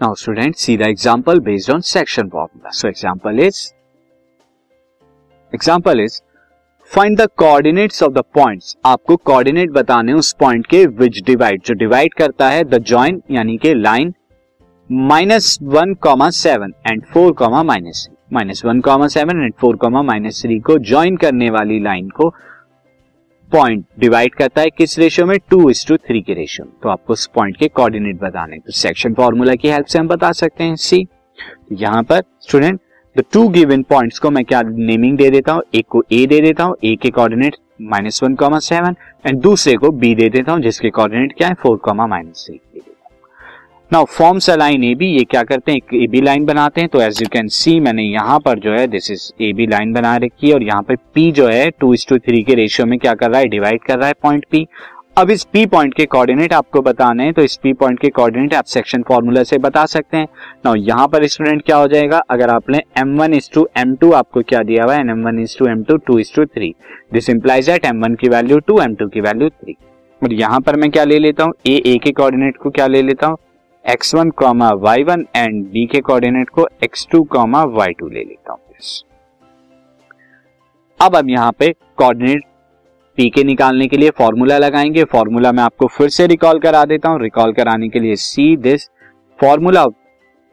Now student see the example based on section formula so example is example is find the coordinates of the points आपको coordinate बताने उस point के विच divide जो divide करता है the join यानी कि line minus one comma seven and four comma minus minus one comma seven and four comma minus three को ज्वाइन करने वाली लाइन को पॉइंट डिवाइड करता है किस रेशियो में? टू इज़ टू थ्री के रेशियो में। तो आपको उस पॉइंट के कोऑर्डिनेट बताने तो सेक्शन फॉर्मूला की हेल्प से हम बता सकते हैं। सी तो यहाँ पर student, the two given points को मैं क्या नेमिंग दे देता हूँ? एक को ए दे देता हूँ, ए के coordinate minus one comma seven, and दूसरे को बी दे देता हूँ, जिसके कोऑर्डिनेट क्या है? Four comma minus three. Now forms a line A B ये क्या करते हैं? एक ए बी लाइन बनाते हैं। तो एज यू कैन सी मैंने यहाँ पर जो है this is A B line बना रखी है। और यहाँ पे पी जो है टू इज़ टू थ्री के रेशियो में क्या कर रहा है? डिवाइड कर रहा है पॉइंट पी अब इस पी पॉइंट के कोऑर्डिनेट आपको बताने हैं। तो इस पी पॉइंट के कोऑर्डिनेट आप सेक्शन फॉर्मूला से बता सकते हैं। नाउ यहाँ पर स्टूडेंट क्या हो जाएगा? अगर आपने M one is to M two आपको क्या दिया हुआ है? M one is to M two two is to three this implies at M one की वैल्यू टू एम टू की वैल्यू थ्री और यहाँ पर मैं क्या ले लेता हूँ? ए ए के कोऑर्डिनेट को क्या ले लेता हूँ? X one comma Y one and B के कोऑर्डिनेट को X two comma Y two ले लेता हूँ अब अब यहाँ पे कोऑर्डिनेट पी के निकालने के लिए फॉर्मूला लगाएँगे। फॉर्मूला मैं आपको फिर से रिकॉल करा देता हूँ। रिकॉल कराने के लिए see this formula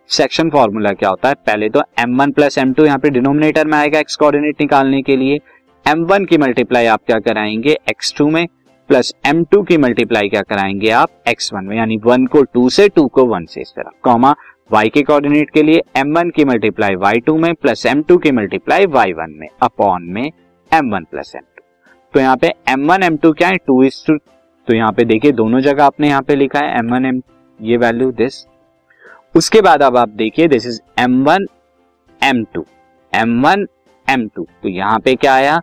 section formula क्या होता है? पहले तो M one plus M two यहाँ पे डिनोमिनेटर में आएगा एक्स कोऑर्डिनेट निकालने के लिए। एम वन की मल्टीप्लाई आप क्या कराएँगे? एक्स टू में प्लस एम टू की मल्टीप्लाई क्या कराएँगे आप? एक्स वन में, यानी वन को टू से टू को वन से इस तरह। कॉमा वाई के कोऑर्डिनेट के लिए एम वन की मल्टीप्लाई वाई टू में प्लस एम टू की मल्टीप्लाई वाई वन में अपॉन में M one plus M two तो यहाँ पे एम वन एम टू क्या है? टू इज़ टू तो यहाँ पे देखिए दोनों जगह आपने यहाँ पे लिखा है एम वन एम ये वैल्यू दिस उसके बाद अब आप देखिए this is M one M two M one M two तो यहाँ पे क्या आया?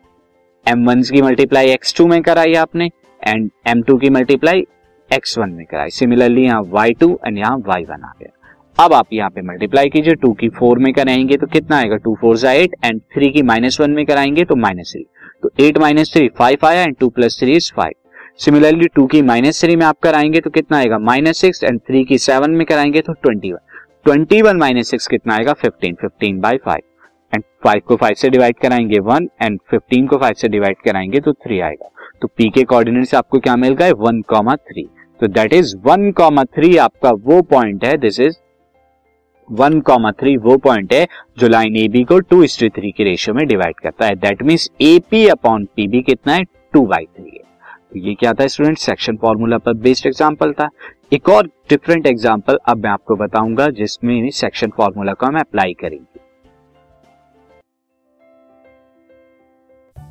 एम वन की मल्टीप्लाई एक्स टू में कराई आपने। एंड एम टू की मल्टीप्लाई एक्स वन में कराई। सिमिलरली यहाँ वाई टू एंड यहाँ वाई वन आ गया। अब आप यहाँ पे मल्टीप्लाई कीजिए टू की फोर में कराएँगे तो कितना आएगा? टू फोर जा एट एंड थ्री की माइनस वन में कराएँगे तो माइनस थ्री तो एट माइनस थ्री फाइव आया and two plus three is five similarly two की माइनस थ्री में आप कराएँगे तो कितना आएगा? माइनस सिक्स एंड थ्री की सेवन में कराएँगे तो twenty one twenty one minus six कितना आएगा? Fifteen fifteen by five and five को फाइव से डिवाइड कराएँगे वन एंड फिफ्टीन को फाइव से डिवाइड कराएँगे तो थ्री आएगा। तो पी के कोऑर्डिनेट से आपको क्या मिल गए वन कॉमा थ्री। तो that is one comma three आपका वो पॉइंट है this is one comma three वो पॉइंट है जो लाइन ए बी को टू इस थ्री के रेशियो में डिवाइड करता है। That means A P upon P B कितना है? टू बाई थ्री है। तो ये क्या था स्टूडेंट सेक्शन फॉर्मूला पर बेस्ड एग्ज़ाम्पल था। एक और डिफरेंट एग्ज़ाम्पल अब मैं आपको बताऊँगा जिसमें सेक्शन फॉर्मूला को हम अप्लाई करेंगे।